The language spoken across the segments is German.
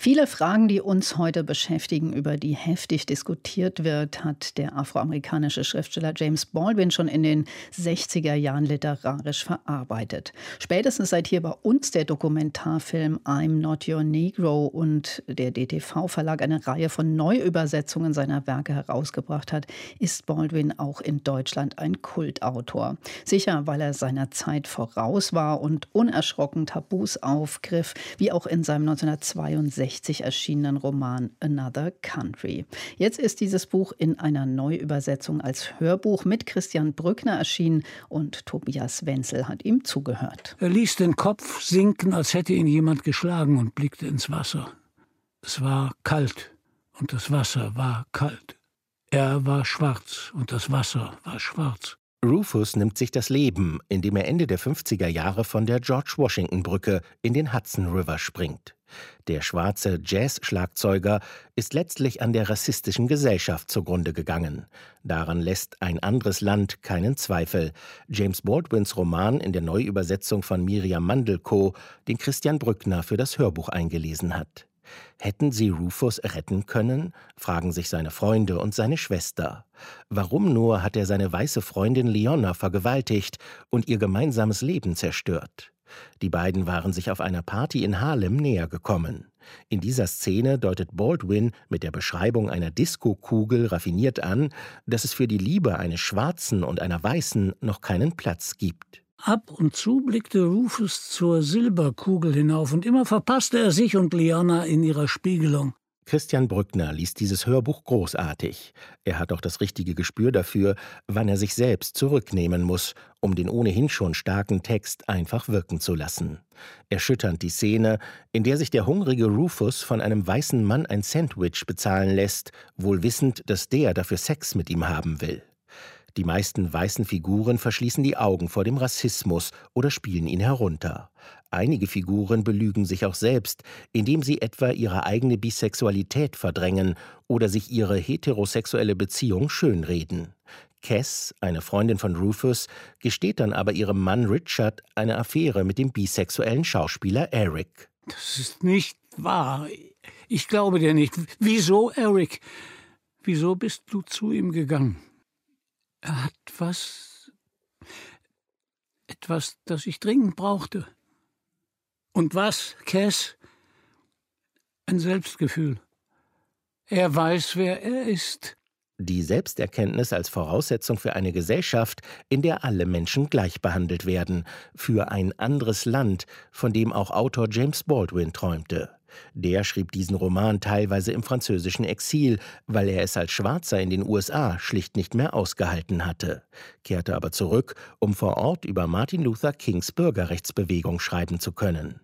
Viele Fragen, die uns heute beschäftigen, über die heftig diskutiert wird, hat der afroamerikanische Schriftsteller James Baldwin schon in den 60er Jahren literarisch verarbeitet. Spätestens seit hier bei uns der Dokumentarfilm I'm Not Your Negro und der DTV-Verlag eine Reihe von Neuübersetzungen seiner Werke herausgebracht hat, ist Baldwin auch in Deutschland ein Kultautor. Sicher, weil er seiner Zeit voraus war und unerschrocken Tabus aufgriff, wie auch in seinem 1962 1960 erschienenen Roman Another Country. Jetzt ist dieses Buch in einer Neuübersetzung als Hörbuch mit Christian Brückner erschienen und Tobias Wenzel hat ihm zugehört. Er ließ den Kopf sinken, als hätte ihn jemand geschlagen und blickte ins Wasser. Es war kalt und das Wasser war kalt. Er war schwarz und das Wasser war schwarz. Rufus nimmt sich das Leben, indem er Ende der 50er Jahre von der George Washington Brücke in den Hudson River springt. Der schwarze Jazz-Schlagzeuger ist letztlich an der rassistischen Gesellschaft zugrunde gegangen. Daran lässt ein anderes Land keinen Zweifel. James Baldwins Roman in der Neuübersetzung von Miriam Mandelko, den Christian Brückner für das Hörbuch eingelesen hat. Hätten sie Rufus retten können? fragen sich seine Freunde und seine Schwester. Warum nur hat er seine weiße Freundin Leona vergewaltigt und ihr gemeinsames Leben zerstört? Die beiden waren sich auf einer Party in Harlem näher gekommen. In dieser Szene deutet Baldwin mit der Beschreibung einer Diskokugel raffiniert an, dass es für die Liebe eines Schwarzen und einer Weißen noch keinen Platz gibt. Ab und zu blickte Rufus zur Silberkugel hinauf, und immer verpasste er sich und Liana in ihrer Spiegelung. Christian Brückner liest dieses Hörbuch großartig. Er hat auch das richtige Gespür dafür, wann er sich selbst zurücknehmen muss, um den ohnehin schon starken Text einfach wirken zu lassen. Erschütternd die Szene, in der sich der hungrige Rufus von einem weißen Mann ein Sandwich bezahlen lässt, wohl wissend, dass der dafür Sex mit ihm haben will. Die meisten weißen Figuren verschließen die Augen vor dem Rassismus oder spielen ihn herunter. Einige Figuren belügen sich auch selbst, indem sie etwa ihre eigene Bisexualität verdrängen oder sich ihre heterosexuelle Beziehung schönreden. Cass, eine Freundin von Rufus, gesteht dann aber ihrem Mann Richard eine Affäre mit dem bisexuellen Schauspieler Eric. Das ist nicht wahr. Ich glaube dir nicht. Wieso, Eric? Wieso bist du zu ihm gegangen? Er hat was. etwas, das ich dringend brauchte. Und was, Cass? Ein Selbstgefühl. Er weiß, wer er ist. Die Selbsterkenntnis als Voraussetzung für eine Gesellschaft, in der alle Menschen gleich behandelt werden, für ein anderes Land, von dem auch Autor James Baldwin träumte. Der schrieb diesen Roman teilweise im französischen Exil, weil er es als Schwarzer in den USA schlicht nicht mehr ausgehalten hatte, kehrte aber zurück, um vor Ort über Martin Luther Kings Bürgerrechtsbewegung schreiben zu können.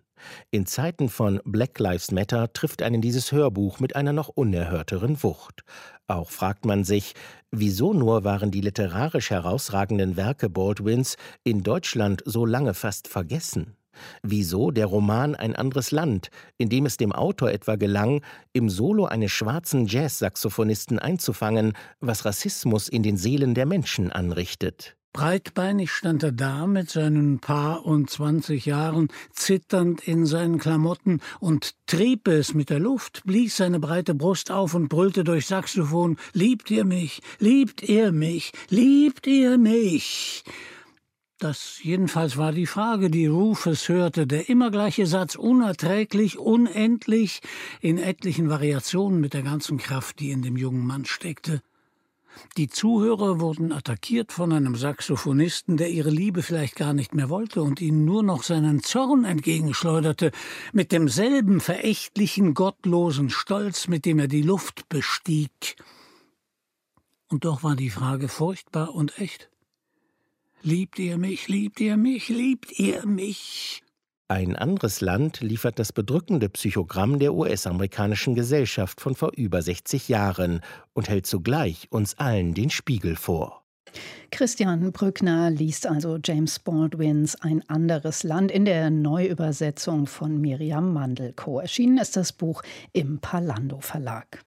In Zeiten von Black Lives Matter trifft einen dieses Hörbuch mit einer noch unerhörteren Wucht. Auch fragt man sich, wieso nur waren die literarisch herausragenden Werke Baldwins in Deutschland so lange fast vergessen? Wieso der Roman Ein anderes Land, in dem es dem Autor etwa gelang, im Solo eines schwarzen Jazz-Saxophonisten einzufangen, was Rassismus in den Seelen der Menschen anrichtet. Breitbeinig stand er da mit seinen Paar und zwanzig Jahren, zitternd in seinen Klamotten und trieb es mit der Luft, blies seine breite Brust auf und brüllte durch Saxophon: Liebt ihr mich? Liebt ihr mich? Liebt ihr mich? Das jedenfalls war die Frage, die Rufus hörte, der immer gleiche Satz, unerträglich, unendlich, in etlichen Variationen mit der ganzen Kraft, die in dem jungen Mann steckte. Die Zuhörer wurden attackiert von einem Saxophonisten, der ihre Liebe vielleicht gar nicht mehr wollte und ihnen nur noch seinen Zorn entgegenschleuderte, mit demselben verächtlichen, gottlosen Stolz, mit dem er die Luft bestieg. Und doch war die Frage furchtbar und echt. Liebt ihr mich, liebt ihr mich, liebt ihr mich? Ein anderes Land liefert das bedrückende Psychogramm der US-amerikanischen Gesellschaft von vor über 60 Jahren und hält zugleich uns allen den Spiegel vor. Christian Brückner liest also James Baldwins Ein anderes Land in der Neuübersetzung von Miriam Mandelko. Erschienen ist das Buch im Palando Verlag.